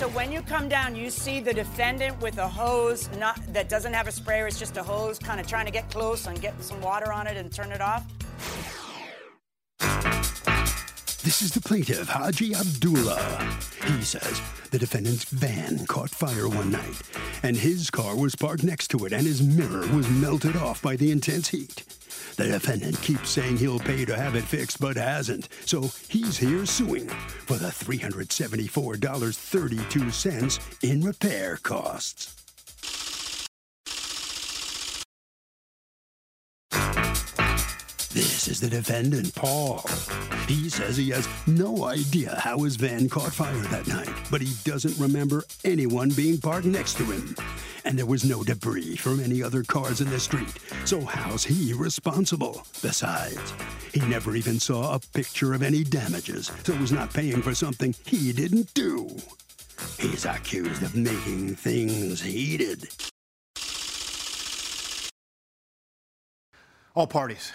So when you come down, you see the defendant with a hose, not that doesn't have a sprayer. It's just a hose, kind of trying to get close and get some water on it and turn it off. This is the plaintiff, Haji Abdullah. He says the defendant's van caught fire one night, and his car was parked next to it, and his mirror was melted off by the intense heat. The defendant keeps saying he'll pay to have it fixed, but hasn't, so he's here suing for the $374.32 in repair costs. This is the defendant, Paul. He says he has no idea how his van caught fire that night, but he doesn't remember anyone being parked next to him. And there was no debris from any other cars in the street, so how's he responsible? Besides, he never even saw a picture of any damages, so he's not paying for something he didn't do. He's accused of making things heated. All parties,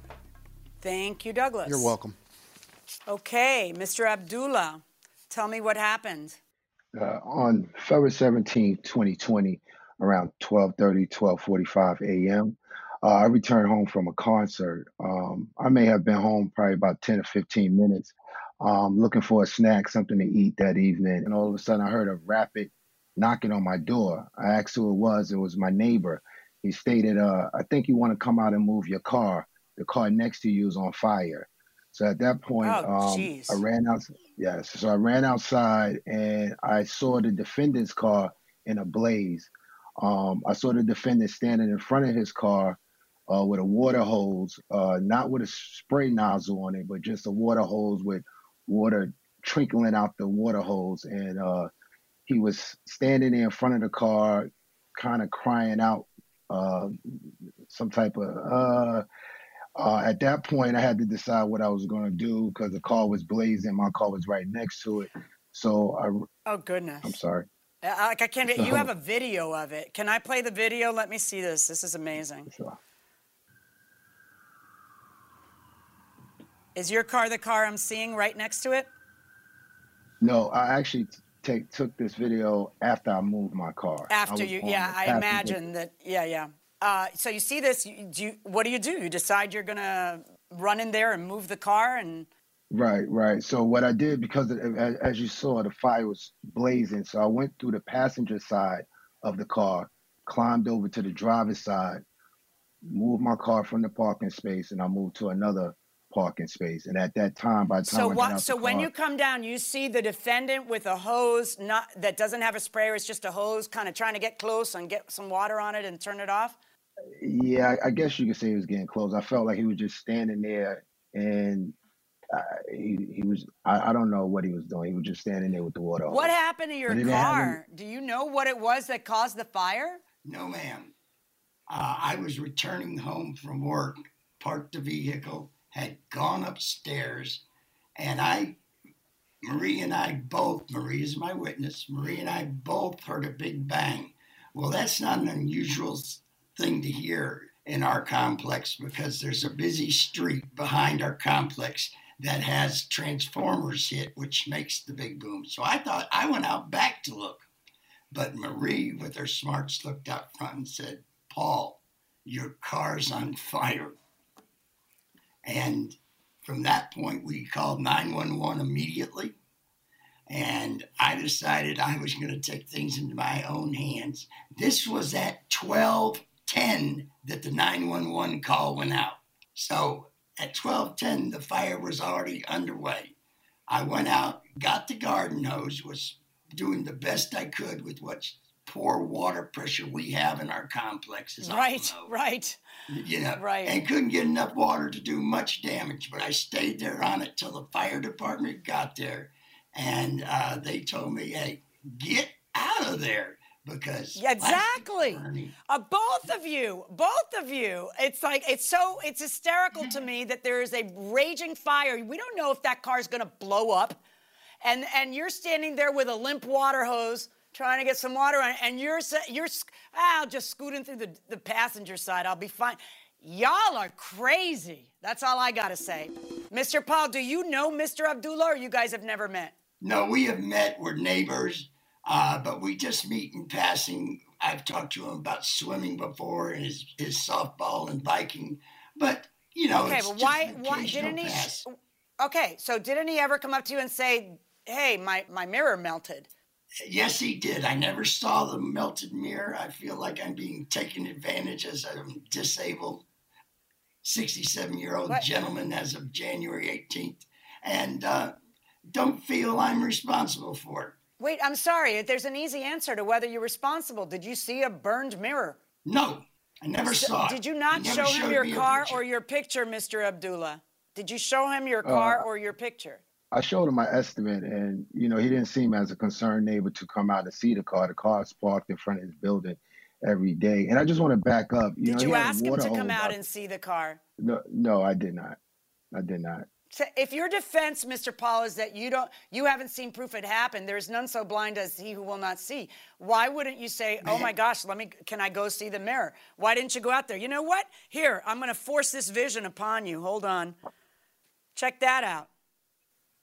Thank you, Douglas. You're welcome. Okay, Mr. Abdullah, tell me what happened. uh, on February 17, 2020, around 12:30, 12:45 a.m. Uh, I returned home from a concert. Um, I may have been home probably about 10 or 15 minutes, um, looking for a snack, something to eat that evening. And all of a sudden, I heard a rapid knocking on my door. I asked who it was. It was my neighbor. He stated, uh, "I think you want to come out and move your car. The car next to you is on fire." So at that point, Oh, um. I ran out. Yes, so I ran outside and I saw the defendant's car in a blaze. Um, I saw the defendant standing in front of his car uh, with a water hose, uh, not with a spray nozzle on it, but just a water hose with water trickling out the water hose. And uh, he was standing there in front of the car, kind of crying out uh, some type of. Uh, at that point, I had to decide what I was going to do because the car was blazing. My car was right next to it. So I, Oh, goodness. I'm sorry. Uh, Like I can't. You have a video of it. Can I play the video? Let me see this. This is amazing. Sure. Is your car the car I'm seeing right next to it? No, I actually take took this video after I moved my car. After you, yeah, I imagine that. Yeah, yeah. Uh, so you see this. you- Do you, what do you do? You decide you're gonna run in there and move the car, and Right, right. So what I did because of, as, as you saw, the fire was blazing. So I went through the passenger side of the car, climbed over to the driver's side, moved my car from the parking space, and I moved to another parking space. And at that time, by the time so what? So when car, you come down, you see the defendant with a hose, not that doesn't have a sprayer. It's just a hose, kind of trying to get close and get some water on it and turn it off. Yeah, I I guess you could say he was getting close. I felt like he was just standing there and uh, he, he was, I, I don't know what he was doing. He was just standing there with the water. What hose. happened to your But it didn't have car? Do you know what it was that caused the fire? No, ma'am. Uh, I was returning home from work, parked the vehicle, had gone upstairs, and I Marie and I both, Marie is my witness, Marie and I both heard a big bang. Well, that's not an unusual thing to hear in our complex because there's a busy street behind our complex that has transformers hit, which makes the big boom. So I thought I went out back to look. But Marie, with her smarts, looked out front and said, Paul, your car's on fire. And from that point, we called 911 immediately. And I decided I was going to take things into my own hands. This was at 1210 that the 911 call went out. So at 1210, the fire was already underway. I went out, got the garden hose, was doing the best I could with what poor water pressure we have in our complexes. Right, right. You know, right. And couldn't get enough water to do much damage, but I stayed there on it till the fire department got there, and uh, they told me, "Hey, get out of there." Because exactly, uh, both of you, both of you. It's like it's so it's hysterical to me that there is a raging fire. We don't know if that car is going to blow up, and and you're standing there with a limp water hose trying to get some water on, and you're you're I'll just scooting through the, the passenger side. I'll be fine. Y'all are crazy. That's all I gotta say. Mr. Paul, do you know Mr. Abdullah, or you guys have never met? No, we have met. We're neighbors, uh, but we just meet in passing. I've talked to him about swimming before and his, his softball and biking, but you know. Okay, but why? Why didn't he? Sh- okay, so didn't he ever come up to you and say, "Hey, my my mirror melted"? Yes, he did. I never saw the melted mirror. I feel like I'm being taken advantage as I'm disabled, 67 year old gentleman as of January 18th, and uh, don't feel I'm responsible for it. Wait, I'm sorry. There's an easy answer to whether you're responsible. Did you see a burned mirror? No, I never so, saw it. Did you not show him your car or your picture, Mr. Abdullah? Did you show him your car uh, or your picture? I showed him my estimate, and you know he didn't seem as a concerned neighbor to come out and see the car. The car's parked in front of his building every day, and I just want to back up. You did know, you ask him to come out and see the car? No, no, I did not. I did not. So if your defense, Mr. Paul, is that you don't, you haven't seen proof it happened, there is none so blind as he who will not see. Why wouldn't you say, "Oh my gosh, let me, can I go see the mirror"? Why didn't you go out there? You know what? Here, I'm going to force this vision upon you. Hold on. Check that out.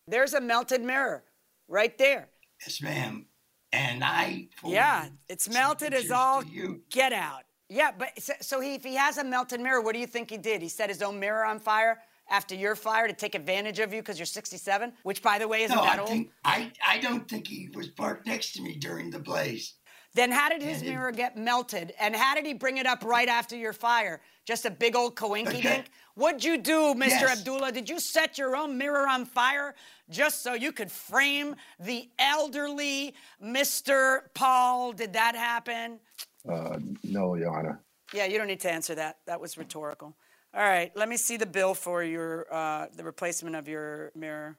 There's a melted mirror right there. Yes, ma'am. And I. Yeah, it's melted as all get out. Yeah, but so he, if he has a melted mirror, what do you think he did? He set his own mirror on fire after your fire to take advantage of you because you're 67, which, by the way, isn't no, that I old. Think, I, I don't think he was parked next to me during the blaze. Then how did his and mirror it, get melted? And how did he bring it up right after your fire? Just a big old coinky dink? What'd you do, Mr. Yes. Abdullah? Did you set your own mirror on fire just so you could frame the elderly Mr. Paul? Did that happen? Uh, no, Your Honor. Yeah, you don't need to answer that. That was rhetorical. All right, let me see the bill for your uh, the replacement of your mirror.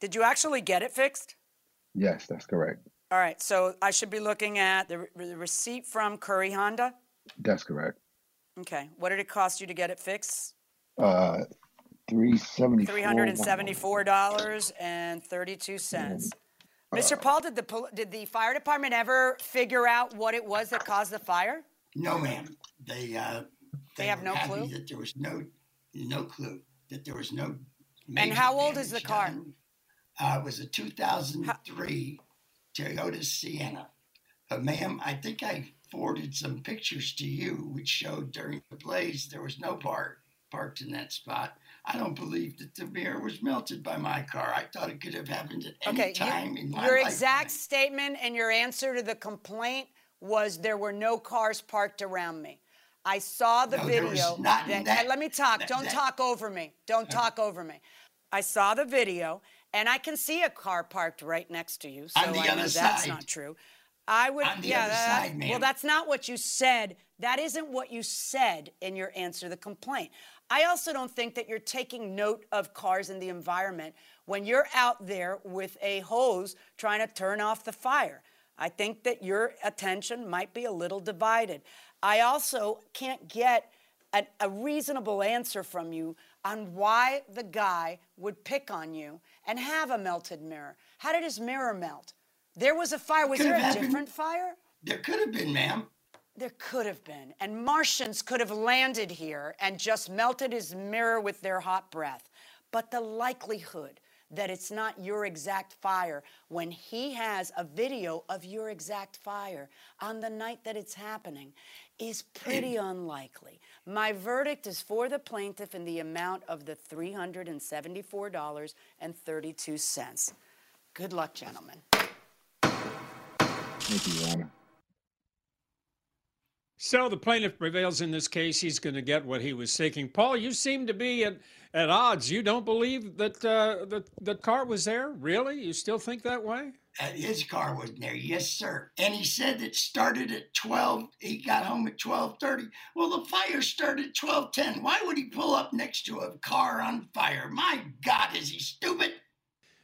Did you actually get it fixed? Yes, that's correct. All right, so I should be looking at the, the receipt from Curry Honda. That's correct. Okay, what did it cost you to get it fixed? Uh, three seventy. Three hundred and seventy-four dollars and thirty-two cents. Mr. Paul, did the did the fire department ever figure out what it was that caused the fire? No, ma'am. They uh, they, they have no clue that there was no no clue that there was no. And how old is the car? Uh, it was a 2003 how? Toyota Sienna. But, ma'am, I think I forwarded some pictures to you, which showed during the blaze there was no part parked in that spot. I don't believe that the mirror was melted by my car. I thought it could have happened at any okay, time you, in my life. Your lifetime. exact statement and your answer to the complaint was there were no cars parked around me. I saw the no, video. That, that, let me talk. That, Don't talk over me. Don't talk over me. I saw the video, and I can see a car parked right next to you. So I know side. that's not true. I would, yeah. That, side, well, that's not what you said. That isn't what you said in your answer to the complaint. I also don't think that you're taking note of cars in the environment when you're out there with a hose trying to turn off the fire. I think that your attention might be a little divided. I also can't get a, a reasonable answer from you on why the guy would pick on you and have a melted mirror. How did his mirror melt? There was a fire. Was there a happened. different fire? There could have been, ma'am. There could have been. And Martians could have landed here and just melted his mirror with their hot breath. But the likelihood that it's not your exact fire when he has a video of your exact fire on the night that it's happening is pretty unlikely. My verdict is for the plaintiff in the amount of the $374.32. Good luck, gentlemen. Thank you, Your Honor. So the plaintiff prevails in this case. He's going to get what he was seeking. Paul, you seem to be at, at odds. You don't believe that uh, the, the car was there? Really? You still think that way? Uh, his car wasn't there, yes, sir. And he said it started at twelve. He got home at twelve thirty. Well, the fire started at twelve ten. Why would he pull up next to a car on fire? My God, is he stupid?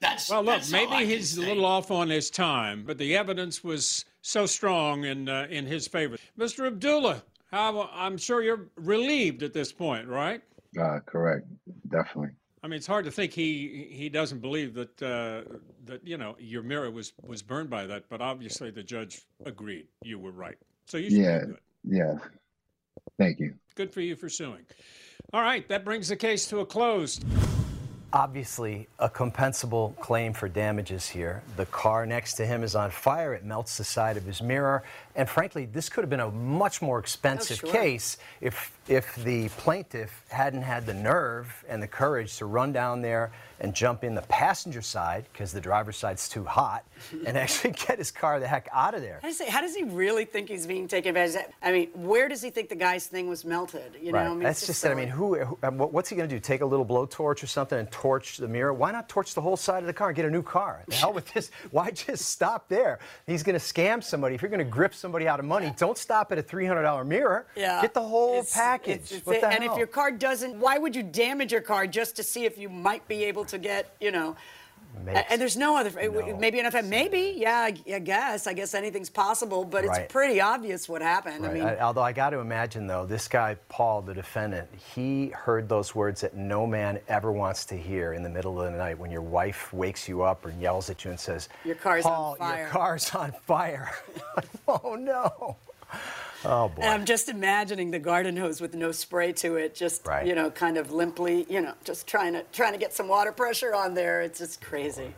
That's Well, look, that's maybe he's a little off on his time, but the evidence was so strong in uh, in his favor. Mr. Abdullah, how, I'm sure you're relieved at this point, right? Uh, correct. Definitely. I mean, it's hard to think he he doesn't believe that uh, that you know your mirror was was burned by that, but obviously the judge agreed you were right. So you should Yeah. Yeah. Thank you. Good for you for suing. All right, that brings the case to a close. Obviously, a compensable claim for damages here. The car next to him is on fire. It melts the side of his mirror. And frankly, this could have been a much more oh, expensive sure. case if, if the plaintiff hadn't had the nerve and the courage to run down there and jump in the passenger side, because the driver's side's too hot, and actually get his car the heck out of there. How does, he, how does he really think he's being taken advantage of? I mean, where does he think the guy's thing was melted? You know, Right. I mean, That's just it. I mean, who, who um, what's he going to do? Take a little blowtorch or something and torch the mirror? Why not torch the whole side of the car and get a new car? The hell with this. Why just stop there? He's going to scam somebody. If you're going to grip somebody out of money, don't stop at a $300 mirror. Yeah. Get the whole It's- package. it's- it's- and hell? if your car doesn't, why would you damage your car just to see if you might be able to get, you know? Makes and there's no other, no maybe an effect. Maybe, yeah, I, I guess. I guess anything's possible, but Right. it's pretty obvious what happened. Right. I mean, I- although I got to imagine, though, this guy, Paul, the defendant, he heard those words that no man ever wants to hear in the middle of the night when your wife wakes you up or yells at you and says, Your car's on fire." your car's on fire. oh, no. Oh, boy. and I'm just imagining the garden hose with no spray to it, just Right. you know, kind of limply, you know, just trying to trying to get some water pressure on there. It's just crazy.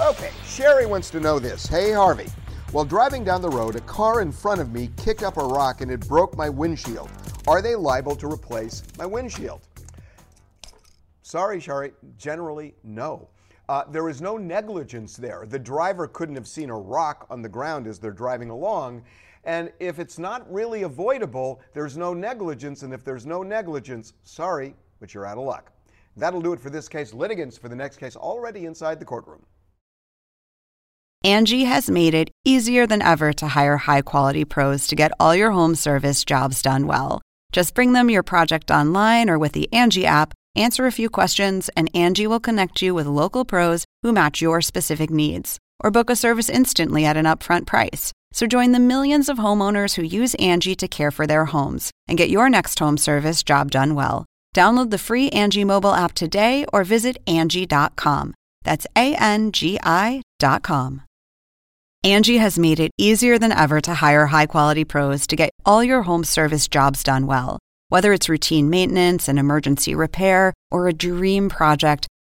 Okay, Sherry wants to know this. Hey, Harvey. While driving down the road, a car in front of me kicked up a rock and it broke my windshield. Are they liable to replace my windshield? Sorry, Sherry. Generally, no. Uh, there is no negligence there. The driver couldn't have seen a rock on the ground as they're driving along. And if it's not really avoidable, there's no negligence. And if there's no negligence, sorry, but you're out of luck. That'll do it for this case. Litigants for the next case already inside the courtroom. Angie has made it easier than ever to hire high quality pros to get all your home service jobs done well. Just bring them your project online or with the Angie app, answer a few questions, and Angie will connect you with local pros who match your specific needs. Or book a service instantly at an upfront price. So join the millions of homeowners who use Angie to care for their homes and get your next home service job done well. Download the free Angie mobile app today or visit Angie.com. That's A N G I.com. Angie has made it easier than ever to hire high quality pros to get all your home service jobs done well. Whether it's routine maintenance, an emergency repair, or a dream project,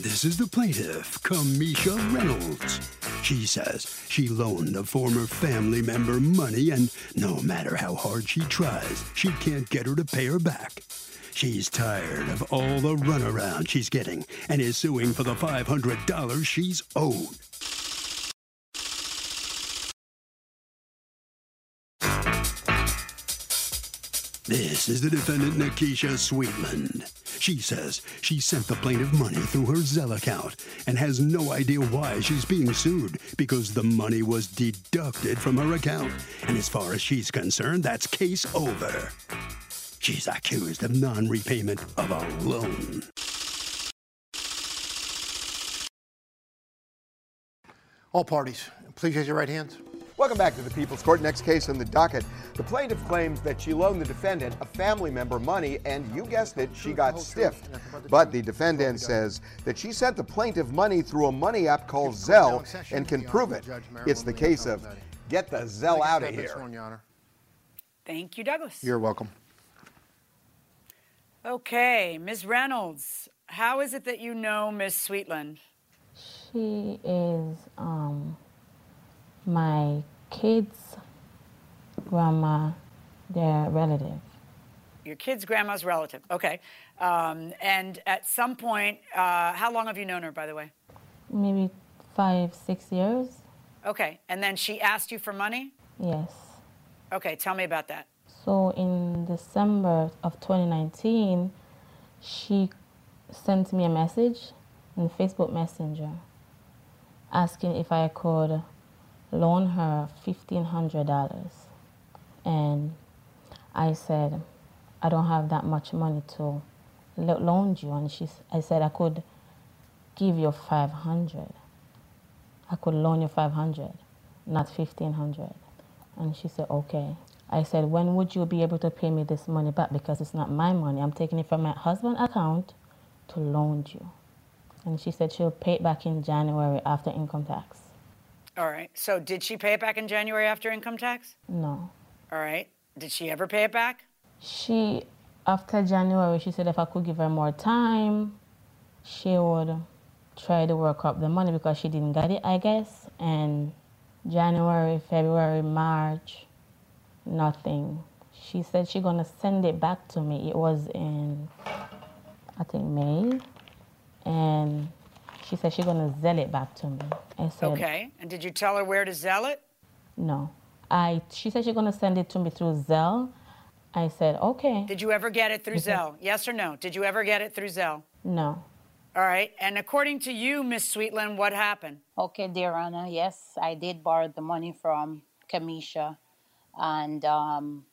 This is the plaintiff, Kamisha Reynolds. She says she loaned a former family member money, and no matter how hard she tries, she can't get her to pay her back. She's tired of all the runaround she's getting and is suing for the $500 she's owed. This is the defendant, Nikisha Sweetland. She says she sent the plaintiff money through her Zelle account and has no idea why she's being sued because the money was deducted from her account. And as far as she's concerned, that's case over. She's accused of non repayment of a loan. All parties, please raise your right hands. Welcome back to the People's Court. Next case on the docket. The plaintiff claims that she loaned the defendant, a family member, money, and you guessed it, she got stiffed. But the defendant says that she sent the plaintiff money through a money app called Zelle and can prove it. It's the case of get the Zelle out of here. Thank you, Douglas. You're welcome. Okay, Ms. Reynolds, how is it that you know Ms. Sweetland? She is um, my kids' grandma, their relative. Your kid's grandma's relative. Okay. Um, and at some point, uh, how long have you known her, by the way? Maybe five, six years. Okay. And then she asked you for money? Yes. Okay. Tell me about that. So in December of 2019, she sent me a message in Facebook Messenger asking if I could loan her $1,500. And I said, I don't have that much money to loan you. And she, I said, I could give you 500. I could loan you 500, not 1500. And she said, okay. I said, when would you be able to pay me this money back? Because it's not my money. I'm taking it from my husband's account to loan you. And she said she'll pay it back in January after income tax. All right. So did she pay it back in January after income tax? No. All right. Did she ever pay it back? She, after January, she said if I could give her more time, she would try to work up the money because she didn't get it, I guess. And January, February, March, nothing. She said she's gonna send it back to me. It was in, I think May, and she said she's gonna Zelle it back to me. I said, okay. And did you tell her where to Zelle it? No. I. She said she's gonna send it to me through Zelle. I said, okay. Did you ever get it through Zelle? Yes or no? Did you ever get it through Zelle? No. All right. And according to you, Miss Sweetland, what happened? Okay, dear Anna. Yes, I did borrow the money from Kamisha, and um,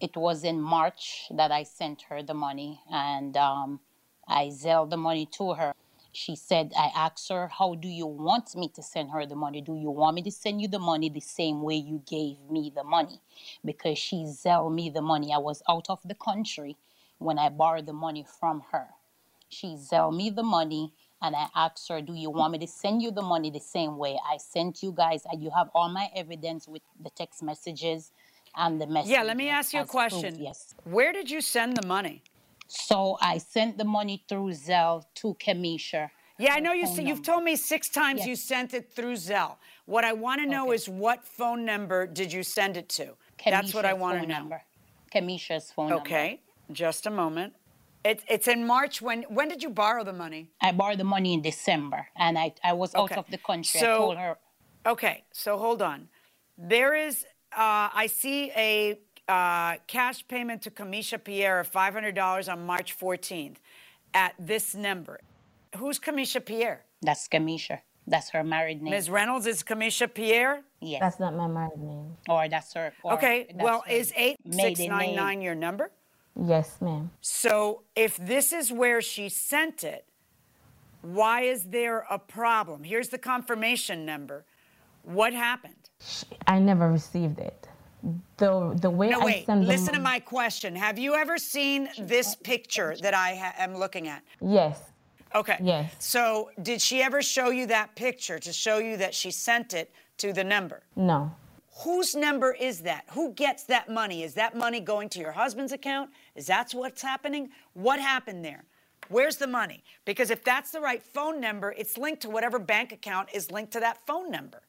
it was in March that I sent her the money, and um, I zelled the money to her. She said, I asked her, How do you want me to send her the money? Do you want me to send you the money the same way you gave me the money? Because she zelled me the money. I was out of the country when I borrowed the money from her. She zelled me the money and I asked her, Do you want me to send you the money the same way I sent you guys? And you have all my evidence with the text messages and the message. Yeah, let me ask you a question. proof, Yes. Where did you send the money? So I sent the money through Zelle to Kamisha. Yeah, I know you you've told me six times Yes. you sent it through Zelle. What I want to know Okay. is what phone number did you send it to? That's what I want to know. number. Kamisha's phone number. Okay, just a moment. It, it's in March. When when did you borrow the money? I borrowed the money in December and I, I was out Okay. of the country. I So- told her Okay, so hold on. There is, uh, I see a uh, cash payment to Kamisha Pierre of $500 on March 14th at this number. Who's Kamisha Pierre? that's Kamisha. That's her married name. Ms. Reynolds is Kamisha Pierre? Yes. That's not my married name. or that's her. Or Okay, that's well, her is maiden 8699 your number? Yes, ma'am. So if this is where she sent it, why is there a problem? Here's the confirmation number. What happened? I never received it. The the way No, I wait. send the Listen to my question. Have you ever seen this picture that I ha- am looking at? Yes. Okay. Yes. So, did she ever show you that picture to show you that she sent it to the number? No. Whose number is that? Who gets that money? Is that money going to your husband's account? Is that what's happening? What happened there? Where's the money? Because if that's the right phone number, it's linked to whatever bank account is linked to that phone number.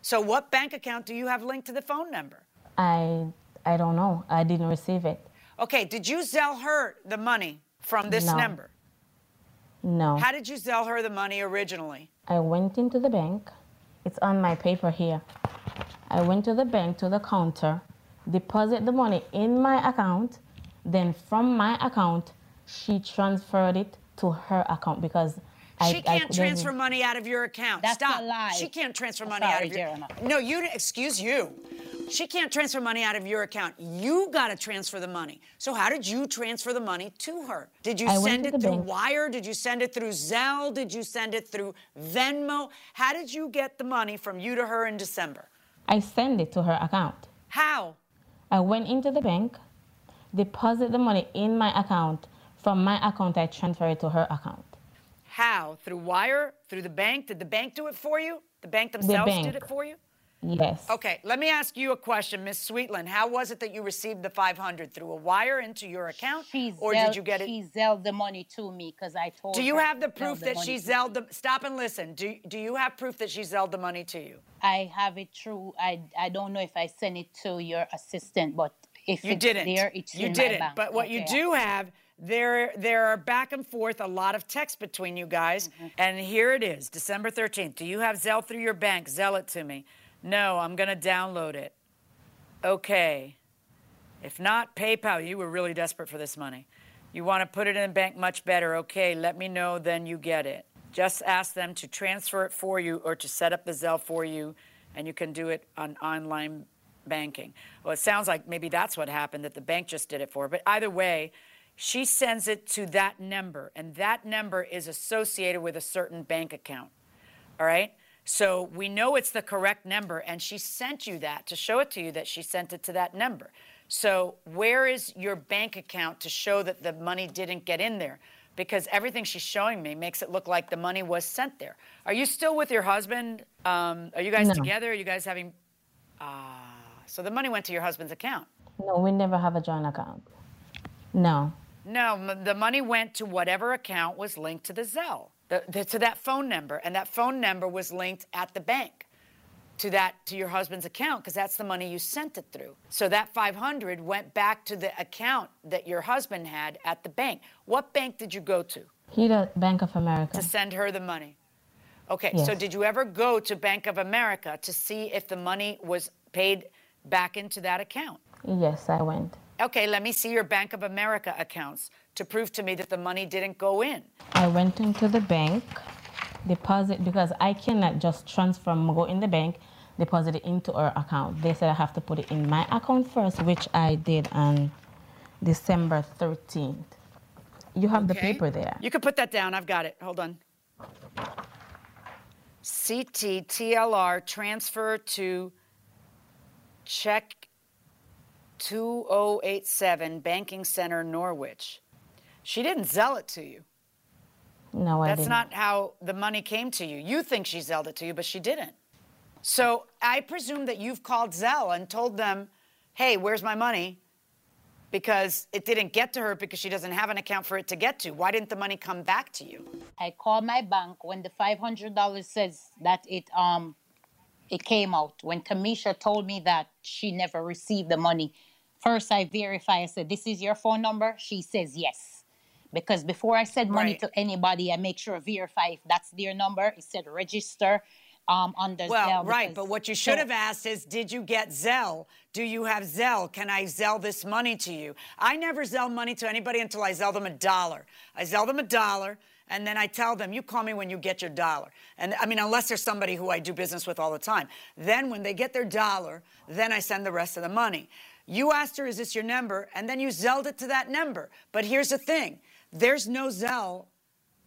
So, what bank account do you have linked to the phone number? I I don't know. I didn't receive it. Okay, did you sell her the money from this No. number? No. How did you sell her the money originally? I went into the bank. It's on my paper here. I went to the bank to the counter, deposit the money in my account, Then from my account, she transferred it to her account because she can't I, transfer money out of your account. That's Stop. a lie. She can't transfer money sorry, out of your. Jeremiah. No, you. Excuse you. She can't transfer money out of your account. You got to transfer the money. So how did you transfer the money to her? Did you I send it through bank. wire? Did you send it through Zelle? Did you send it through Venmo? How did you get the money from you to her in December? I sent it to her account. How? I went into the bank, deposit the money in my account. From my account, I transfer it to her account. How? Through wire? Through the bank? Did the bank do it for you? The bank themselves bank. did it for you? Yes. Okay, let me ask you a question, Miss Sweetland. How was it that you received the 500 through a wire into your account, She or did you get it? She zelled the money to me because I told Do you have the proof that she zelled the? Stop and listen. Do Do you have proof that she zelled the money to you? I have it through. I I don't know if I sent it to your assistant, but if You it's didn't. there, it's you didn't. But what you do have, there there are back and forth a lot of text between you guys, Mm-hmm. and here it is, December 13th. Do you have Zelle through your bank? Zell it to me. No, I'm gonna download it. Okay. If not, PayPal. You were really desperate for this money. You want to put it in the bank much better. Okay, let me know, then you get it. Just ask them to transfer it for you or to set up the Zelle for you, and you can do it on online banking. Well, it sounds like maybe that's what happened, that the bank just did it for. But either way, she sends it to that number, and that number is associated with a certain bank account. All right? So we know it's the correct number, and she sent you that to show it to you that she sent it to that number. So where is your bank account to show that the money didn't get in there? Because everything she's showing me makes it look like the money was sent there. Are you still with your husband? Um, are you guys No. together? Are you guys having? Ah, so the money went to your husband's account. No, we never have a joint account. No. No, m- the money went to whatever account was linked to the Zelle, the, the, to that phone number, and that phone number was linked at the bank to that to your husband's account because that's the money you sent it through. So that 500 went back to the account that your husband had at the bank. What bank did you go to He the Bank of America. to send her the money? Okay, Yes. so did you ever go to Bank of America to see if the money was paid back into that account? Yes, I went. Okay, let me see your Bank of America accounts to prove to me that the money didn't go in. I went into the bank, deposit because I cannot just transfer, go in the bank, deposit it into our account. They said I have to put it in my account first, which I did on December 13th. You have the paper there. You can put that down. I've got it. Hold on. CTTLR transfer to check 2087 Banking Center, Norwich. She didn't zell it to you. No, I That's didn't. not how the money came to you. You think she zelled it to you, but she didn't. So I presume that you've called Zelle and told them, hey, where's my money? Because it didn't get to her because she doesn't have an account for it to get to. Why didn't the money come back to you? I called my bank when the five hundred dollars says that it um it came out. When Kamisha told me that she never received the money, first I verify. I said, "This is your phone number." She says yes, because before I send money Right. to anybody, I make sure I verify if that's their number. It said register um the Well, Zelle right, but what you should have asked is, did you get Zelle? Do you have Zelle? Can I Zelle this money to you? I never Zelle money to anybody until I Zelle them a dollar. I Zelle them a dollar, and then I tell them, you call me when you get your dollar. And I mean, unless there's somebody who I do business with all the time. Then when they get their dollar, then I send the rest of the money. You asked her, is this your number? And then you Zelled it to that number. But here's the thing there's no Zelle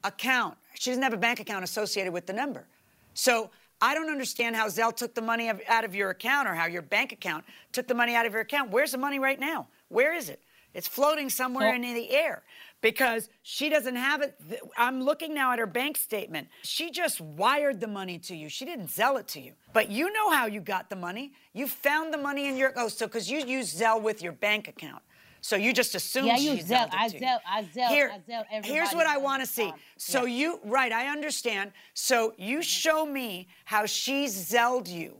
account. She doesn't have a bank account associated with the number. So I don't understand how Zelle took the money out of your account or how your bank account took the money out of your account. Where's the money right now? Where is it? It's floating somewhere Well- in the air because she doesn't have it. I'm looking now at her bank statement. She just wired the money to you. She didn't Zelle it to you. But you know how you got the money. You found the money in your oh, so because you use Zelle with your bank account. So you just assume she's. Yeah, she Zelle. Zelled it I you. I Zelle- Here, I Zelle here's what I want to see. So Yeah. you right, I understand. So you mm-hmm. show me how she's zelled you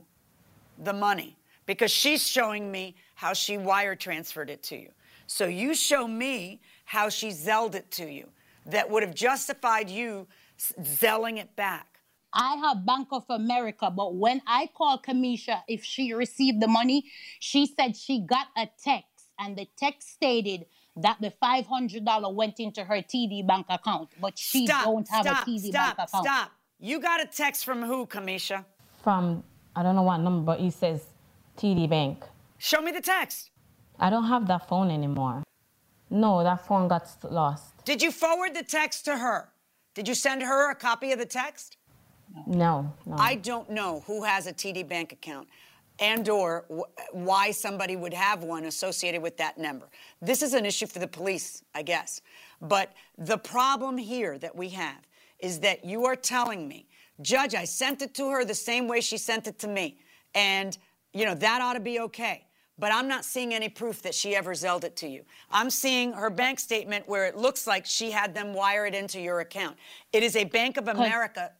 the money because she's showing me how she wire transferred it to you. So you show me how she zelled it to you that would have justified you zelling it back. I have Bank of America, but when I called Kamisha if she received the money, she said she got a text and the text stated that the $500 went into her TD bank account, but she stop, don't have stop, a TD stop, bank account. Stop. You got a text from who, Kamisha? From, I don't know what number, but it says TD Bank. Show me the text. I don't have that phone anymore. No, that phone got lost. Did you forward the text to her? Did you send her a copy of the text? No, no. I don't know who has a TD bank account and or why somebody would have one associated with that number. This is an issue for the police, I guess. But the problem here that we have is that you are telling me, Judge, I sent it to her the same way she sent it to me. And, you know, that ought to be okay. But I'm not seeing any proof that she ever Zelled it to you. I'm seeing her bank statement where it looks like she had them wire it into your account. It is a Bank of America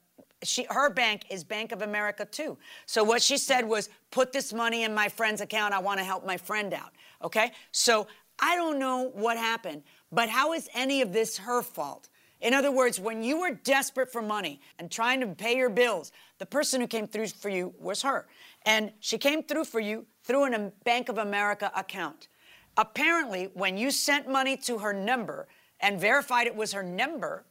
she her bank is Bank of America too. So what she said was put this money in my friend's account. I want to help my friend out. Okay? So I don't know what happened, but how is any of this her fault? In other words, when you were desperate for money and trying to pay your bills, the person who came through for you was her. And she came through for you through a um, Bank of America account. Apparently, when you sent money to her number and verified it was her number,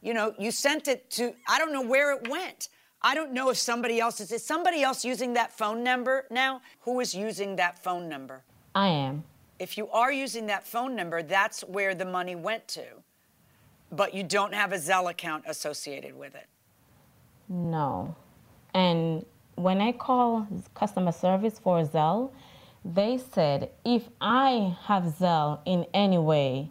you know, you sent it to, I don't know where it went. I don't know if somebody else is. Is somebody else using that phone number now? Who is using that phone number? I am. If you are using that phone number, that's where the money went to. But you don't have a Zelle account associated with it. No. And when I call customer service for Zelle, they said if I have Zelle in any way,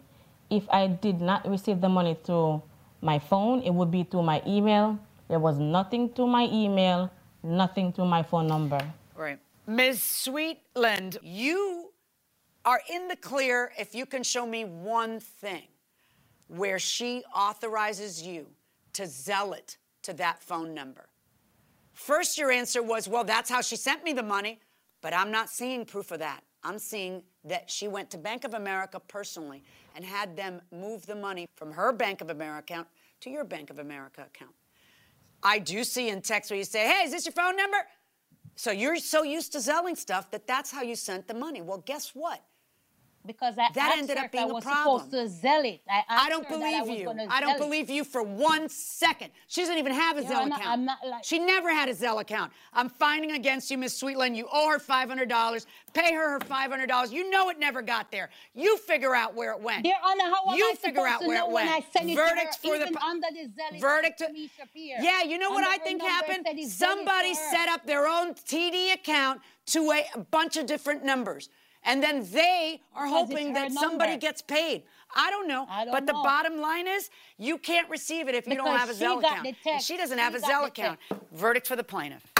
if I did not receive the money through my phone, it would be through my email. There was nothing to my email, nothing to my phone number. Right. Ms. Sweetland, you are in the clear if you can show me one thing where she authorizes you to Zelle it to that phone number. First, your answer was, well, that's how she sent me the money, but I'm not seeing proof of that. I'm seeing that she went to Bank of America personally and had them move the money from her Bank of America account to your Bank of America account. I do see in text where you say, hey, is this your phone number? So you're so used to selling stuff that that's how you sent the money. Well, guess what? Because I that ended up being I was a problem. supposed to zell it. I, I don't believe I you. I don't believe you for one second. She doesn't even have a Yeah, Zelle account. I'm not like- she never had a Zelle account. I'm finding against you, Miss Sweetland. You owe her $500. Pay her her $500. You know it never got there. You figure out where it went. Dear Honor, how am you I figure out to where it went. I send it to Verdict her, for the under the verdict. Kamisha Yeah, you know what I think happened? said it's Zelle Somebody set up their own TD account to a, a bunch of different numbers. And then they are Because hoping her that somebody gets paid. I don't know. I don't but the bottom line is you can't receive it if you don't have a she Zelle account. the And text. she doesn't She have a got Zelle the account. Verdict for the plaintiff.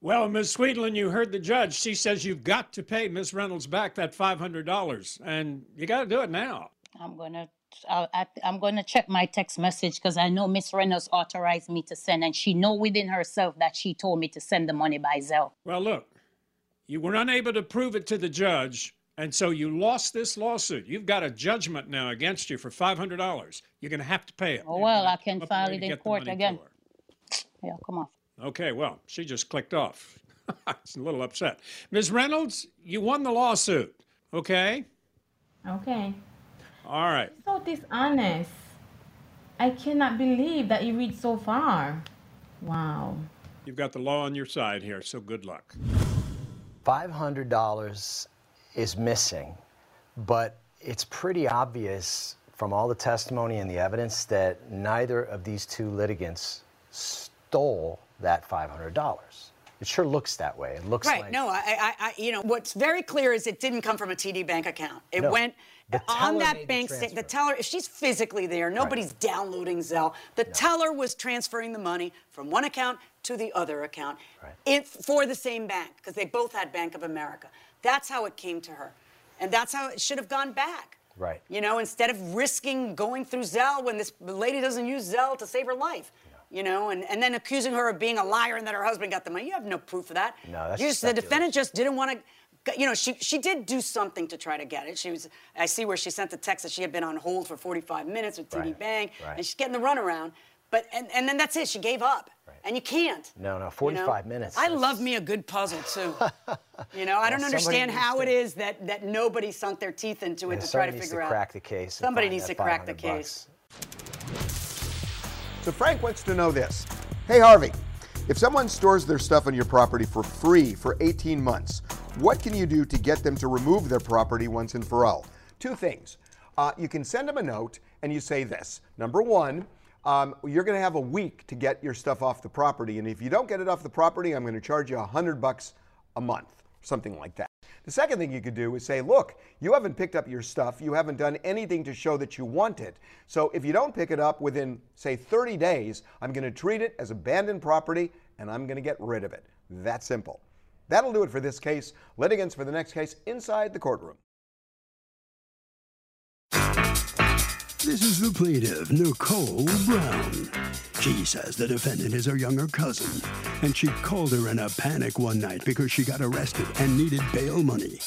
Well, Ms. Sweetland, you heard the judge. She says you've got to pay Ms. Reynolds back that $500, and you got to do it now. I'm gonna. I'll, I, I'm gonna check my text message because I know Miss Reynolds authorized me to send, and she know within herself that she told me to send the money by Zelle. Well, look, you were unable to prove it to the judge, and so you lost this lawsuit. You've got a judgment now against you for $500. You're going to have to pay it. Oh well, I can come up with a file it in court again. Yeah, come on. Okay, well, she just clicked off. She's a little upset. Ms. Reynolds, you won the lawsuit, okay? Okay. All right. So dishonest. I cannot believe that you reached so far. Wow. You've got the law on your side here, so good luck. $500 is missing, but it's pretty obvious from all the testimony and the evidence that neither of these two litigants stole that $500. It sure looks that way. It looks Right. like No, I, I, I, you know, what's very clear is it didn't come from a TD bank account. It No. went The on that bank statement. The teller, if she's physically there, nobody's downloading Zelle. The teller was transferring the money from one account to the other account in, for the same bank because they both had Bank of America. That's how it came to her, and that's how it should have gone back. Right. You know, instead of risking going through Zelle when this lady doesn't use Zelle to save her life. You know, and, and then accusing her of being a liar and that her husband got the money. You have no proof of that. No, that's You just, the defendant just didn't want to. You know, she she did do something to try to get it. She was. I see where she sent the text that she had been on hold for 45 minutes with TD Right, Bank, right. and she's getting the runaround. But and, and then that's it. She gave up. And you can't. No, no, you 45 know? minutes. I That's- love me a good puzzle too. you know, I don't somebody understand how to- it is that that nobody sunk their teeth into it Yeah, to try to somebody needs figure to out. crack the case Somebody needs to crack the 500 case. So Frank wants to know this. Hey Harvey, if someone stores their stuff on your property for free for 18 months, what can you do to get them to remove their property once and for all? Two things. Uh, you can send them a note and you say this. Number one, um, you're going to have a week to get your stuff off the property, and if you don't get it off the property, I'm going to charge you a hundred bucks a month, something like that. The second thing you could do is say, look, you haven't picked up your stuff. You haven't done anything to show that you want it. So if you don't pick it up within, say, 30 days, I'm going to treat it as abandoned property and I'm going to get rid of it. That simple. That'll do it for this case. Litigants for the next case inside the courtroom. This is the plaintiff, Nicole Brown. She says the defendant is her younger cousin, and she called her in a panic one night because she got arrested and needed bail money.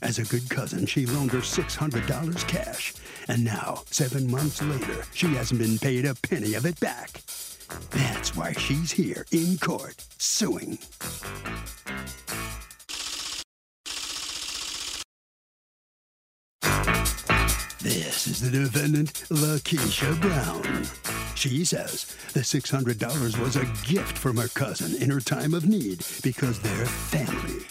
As a good cousin, she loaned her $600 cash, and now, seven months later, she hasn't been paid a penny of it back. That's why she's here in court, suing. This is the defendant, Lakeisha Brown. She says the $600 was a gift from her cousin in her time of need because they're family.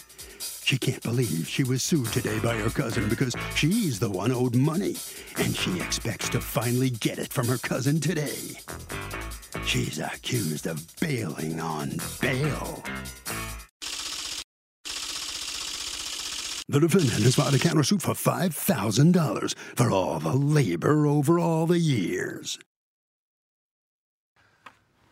She can't believe she was sued today by her cousin because she's the one owed money, and she expects to finally get it from her cousin today. She's accused of bailing on bail. The defendant has filed a countersuit for $5,000 for all the labor over all the years.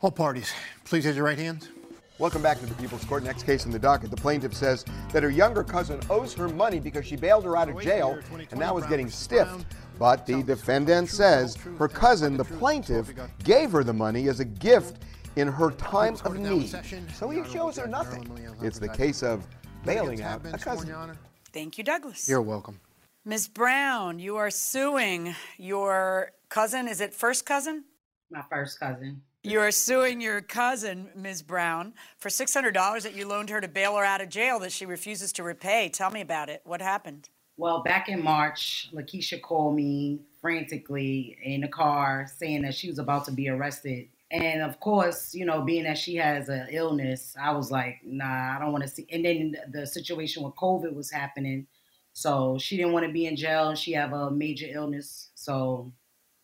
All parties, please raise your right hands. Welcome back to the People's Court. Next case in the docket. The plaintiff says that her younger cousin owes her money because she bailed her out of jail and now is getting stiffed. But the defendant says her cousin, the plaintiff, gave her the money as a gift in her time of need. So he shows her nothing. It's the case of bailing out a cousin. Thank you, Douglas. You're welcome. Ms. Brown, you are suing your cousin. Is it first cousin? My first cousin. You are suing your cousin, Ms. Brown, for $600 that you loaned her to bail her out of jail that she refuses to repay. Tell me about it. What happened? Well, back in March, Lakeisha called me frantically in the car saying that she was about to be arrested. And of course, you know, being that she has an illness, I was like, nah, I don't want to see. And then the situation with COVID was happening. So she didn't want to be in jail. She have a major illness. So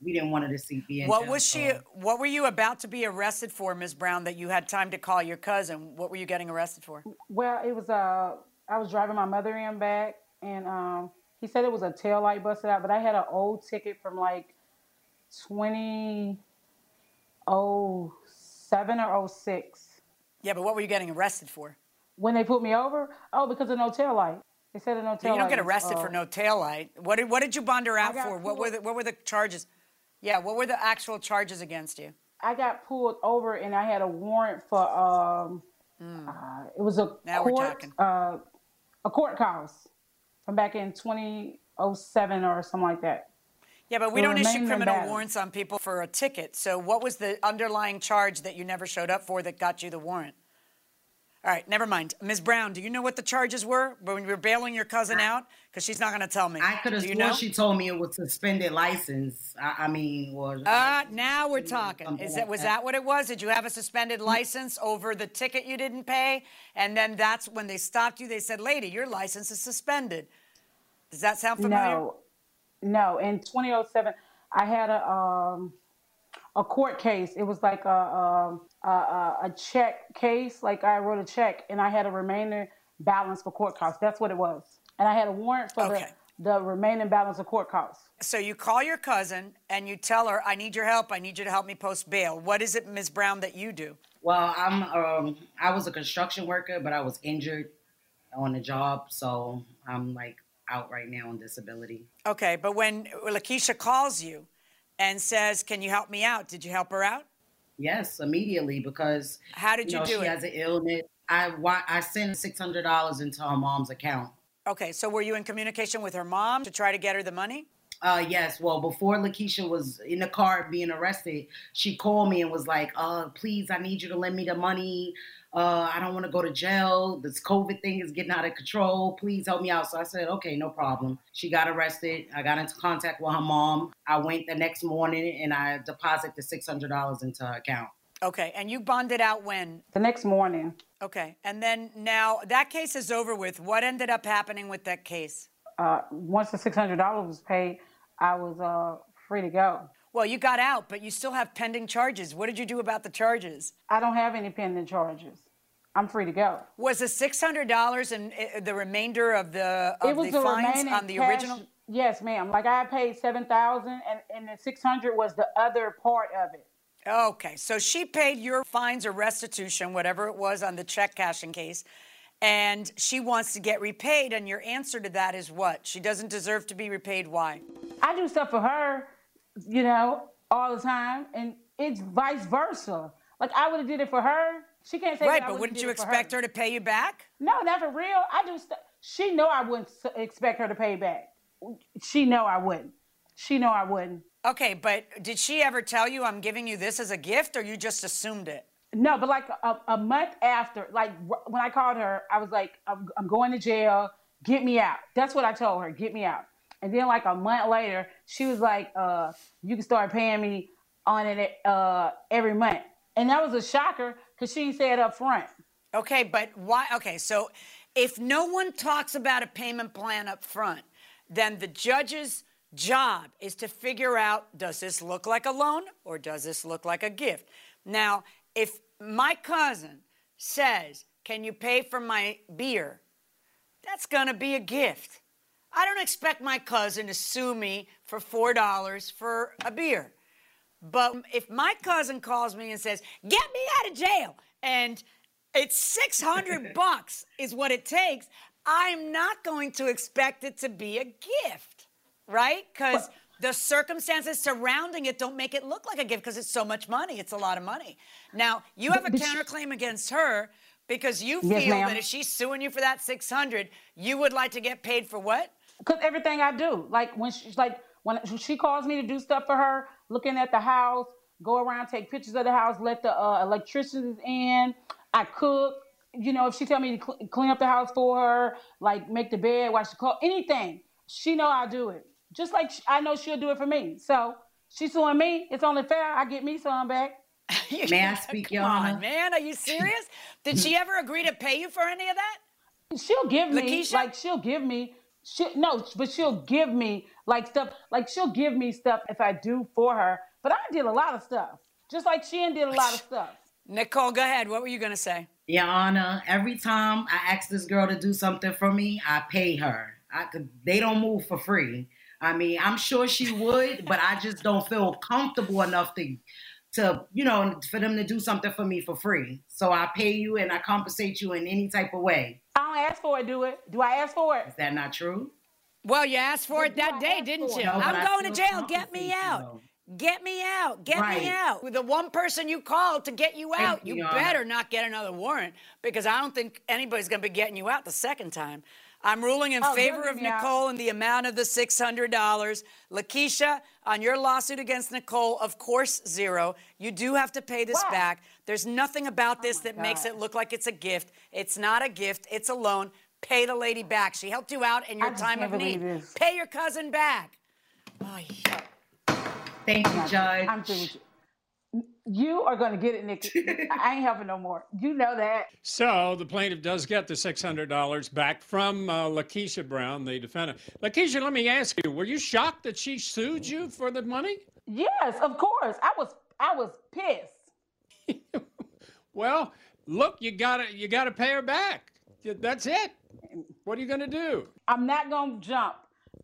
we didn't want her to see be in What jail. was she? so- What were you about to be arrested for, Ms. Brown? That you had time to call your cousin. What were you getting arrested for? Well, it was uh I was driving my mother in back and um he said it was a tail light busted out, but I had an old ticket from like twenty oh seven or 06. Yeah, but what were you getting arrested for? When they put me over, oh, because of no tail light. They said a no tail light. you don't light. get arrested uh, for no tail light. What did What did you bond her out for? What were the What were the charges? Yeah, what were the actual charges against you? I got pulled over and I had a warrant for um uh, it was a. Now we're court talking. uh a court cause from back in 2007 or something like that. Yeah, but we don't issue criminal balance. warrants on people for a ticket. So, what was the underlying charge that you never showed up for that got you the warrant? All right, never mind. Ms. Brown, do you know what the charges were when you were bailing your cousin out? Because she's not going to tell me. I could have you sworn know? she told me it was suspended license. I, I mean, was Ah, now we're talking. something Is like that was that. that what it was? Did you have a suspended license over the ticket you didn't pay? And then that's when they stopped you. They said, "Lady, your license is suspended." Does that sound familiar? No, no. In 2007, I had a um, a court case. It was like a, um, a a a check case. Like I wrote a check, and I had a remainder balance for court costs. That's what it was. And I had a warrant for Okay. the the remaining balance of court costs. So you call your cousin and you tell her, "I need your help. I need you to help me post bail." What is it, Ms. Brown, that you do? Well, I'm um I was a construction worker, but I was injured on the job, so I'm like out right now on disability. Okay, but when Lakeisha calls you and says, "Can you help me out?" Did you help her out? Yes, immediately because How did you know, do she it? has an illness. I I sent six hundred dollars into her mom's account. Okay, so were you in communication with her mom to try to get her the money? Uh, yes. Well, before Lakeisha was in the car being arrested, she called me and was like, "Uh, please, I need you to lend me the money. Uh, I don't want to go to jail. This COVID thing is getting out of control. Please help me out." So I said, "Okay, no problem." She got arrested. I got into contact with her mom. I went the next morning and I deposited the six hundred dollars into her account. Okay, and you bonded out when? The next morning. Okay, and then now that case is over with. What ended up happening with that case? Uh, once the six hundred dollars was paid, I was uh, free to go. Well, you got out, but you still have pending charges. What did you do about the charges? I don't have any pending charges. I'm free to go. Was the six hundred dollars and uh, the remainder of the of it was the, the fines on the cash- original? Yes, ma'am. Like I paid seven thousand, and and the six hundred was the other part of it. Okay, so she paid your fines or restitution, whatever it was on the check cashing case, and she wants to get repaid. And your answer to that is what? She doesn't deserve to be repaid. Why? I do stuff for her, you know, all the time, and it's vice versa. Like I would have did it for her. She can't say right, but wouldn't you expect her. to pay you back? No, not for real. I do. She know I wouldn't expect her to pay back. She know I wouldn't. She know I wouldn't. Okay, but did she ever tell you I'm giving you this as a gift, or you just assumed it? No, but like a, a month after, like when I called her, I was like, I'm, I'm going to jail. Get me out. That's what I told her. Get me out. And then like a month later, she was like, uh, you can start paying me on it uh, every month. And that was a shocker because she said up front. Okay, but why? Okay, so if no one talks about a payment plan up front, then the judge's job is to figure out does this look like a loan or does this look like a gift? Now, if my cousin says, Can you pay for my beer? That's gonna be a gift. I don't expect my cousin to sue me for $4 for a beer. But if my cousin calls me and says, "Get me out of jail," and it's 600 bucks is what it takes, I'm not going to expect it to be a gift, right? Cuz the circumstances surrounding it don't make it look like a gift because it's so much money. It's a lot of money. Now, you have a But- but she- counterclaim against her because you feel ma'am. that if she's suing you for that 600, you would like to get paid for what? Cause everything I do, like when she, like when she calls me to do stuff for her, looking at the house, go around, take pictures of the house, let the uh, electricians in. I cook. You know, if she tell me to cl- clean up the house for her, like make the bed, wash the clothes, anything, she know I do it. Just like sh- I know she'll do it for me. So she's suing me. It's only fair. I get me some back. May I speak, Your Come on, man. Are you serious? Did she ever agree to pay you for any of that? She'll give me Lakeisha? like she'll give me she no, but she'll give me like stuff like she'll give me stuff if I do for her. But I did a lot of stuff, just like she did a lot of stuff. Nicole, go ahead. What were you going to say? Your Honor, every time I ask this girl to do something for me, I pay her. I could, they don't move for free. I mean, I'm sure she would, but I just don't feel comfortable enough to, to you know, for them to do something for me for free. So I pay you and I compensate you in any type of way. I don't ask for it, do it? Do I ask for it? Is that not true? Well, you asked for it that I day, didn't you? No, I'm going to jail. Get me out. though. Get me out. Get me out. The one person you called to get you Thank out, you, you better not get another warrant because I don't think anybody's going to be getting you out the second time. I'm ruling in Oh, favor of get out. Nicole and the amount of the $600. Lakeisha, on your lawsuit against Nicole, of course, zero. You do have to pay this Why? back. There's nothing about this my that makes it look like it's a gift. It's not a gift, it's a loan. Pay the lady back. She helped you out in your just time of need. this. Pay your cousin back. Oh, yeah. Thank you, Judge. I'm through with you. You are gonna get it, Nikki. I ain't helping no more. You know that. So the plaintiff does get the $600 back from uh, Lakeisha Brown, the defendant. Lakeisha, let me ask you: Were you shocked that she sued you for the money? Yes, of course. I was I was pissed. Well, look, you gotta you gotta pay her back. That's it. What are you gonna do? I'm not gonna jump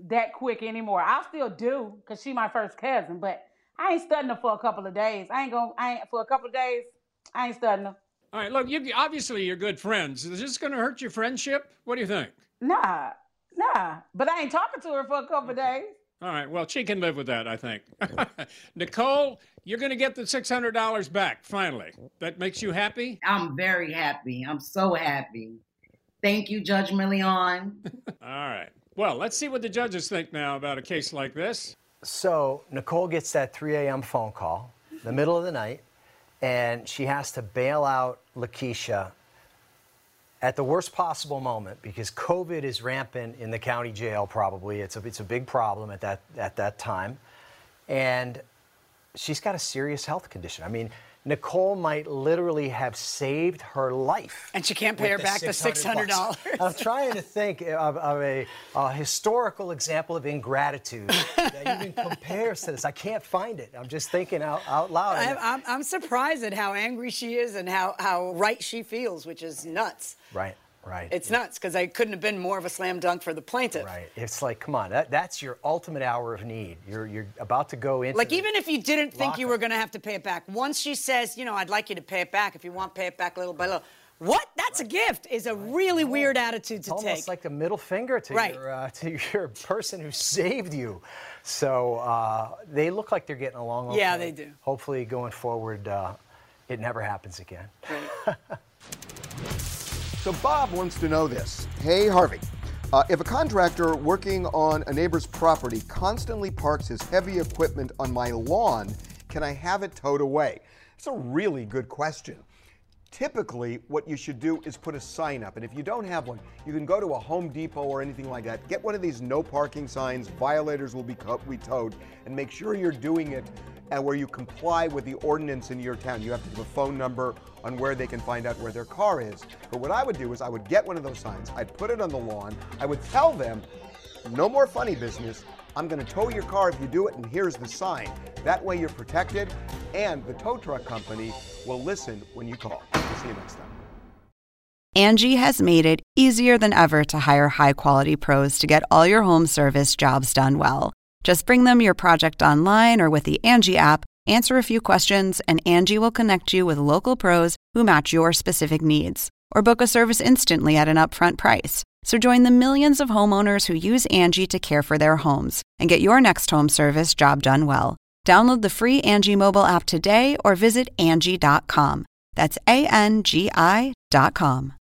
that quick anymore. I'll still do because she my first cousin, but I ain't studying her for a couple of days. I ain't gonna I ain't for a couple of days. I ain't studying her. All right, look, you obviously you're good friends. Is this gonna hurt your friendship? What do you think? Nah, nah. But I ain't talking to her for a couple of days. All right, well, she can live with that, I think. Nicole, you're going to get the $600 back finally. That makes you happy? I'm very happy. I'm so happy. Thank you, Judge Milian. All right. Well, let's see what the judges think now about a case like this. So Nicole gets that 3 a.m. phone call, the middle of the night, and she has to bail out Lakeisha at the worst possible moment because COVID is rampant in the county jail. Probably it's a it's a big problem at that at that time, and she's got a serious health condition. I mean. Nicole might literally have saved her life. And she can't pay her back the $600. bucks. I'm trying to think of, of a, a historical example of ingratitude that even compares to this. I can't find it. I'm just thinking out, out loud. I'm, I'm, I'm surprised at how angry she is and how, how right she feels, which is nuts. Right. Right. It's nuts because I couldn't have been more of a slam dunk for the plaintiff. Right. It's like, come on, that, that's your ultimate hour of need. You're you're about to go into Like even if you didn't think you were going to have to pay it back, once she says, you know, I'd like you to pay it back if you want, pay it back little by little. What? That's a gift. Is a really weird attitude to It's take. almost like a middle finger to Right. your uh, to your person who saved you. So uh, they look like they're getting along. Yeah, okay. they do. Hopefully, going forward, uh, it never happens again. So Bob wants to know this. Hey, Harvey. Uh, if a contractor working on a neighbor's property constantly parks his heavy equipment on my lawn, can I have it towed away? It's a really good question. Typically, what you should do is put a sign up. And if you don't have one, you can go to a Home Depot or anything like that. Get one of these no parking signs. Violators will be, be towed. And make sure you're doing it and where you comply with the ordinance in your town. You have to give a phone number on where they can find out where their car is. But what I would do is I would get one of those signs. I'd put it on the lawn. I would tell them, no more funny business. I'm going to tow your car if you do it, and here's the sign. That way you're protected, and the tow truck company will listen when you call. See you next time. Angi has made it easier than ever to hire high quality pros to get all your home service jobs done well. Just bring them your project online or with the Angi app, answer a few questions, and Angi will connect you with local pros who match your specific needs. Or book a service instantly at an upfront price. So join the millions of homeowners who use Angi to care for their homes and get your next home service job done well. Download the free Angi mobile app today or visit Angi.com. That's A N G I.com.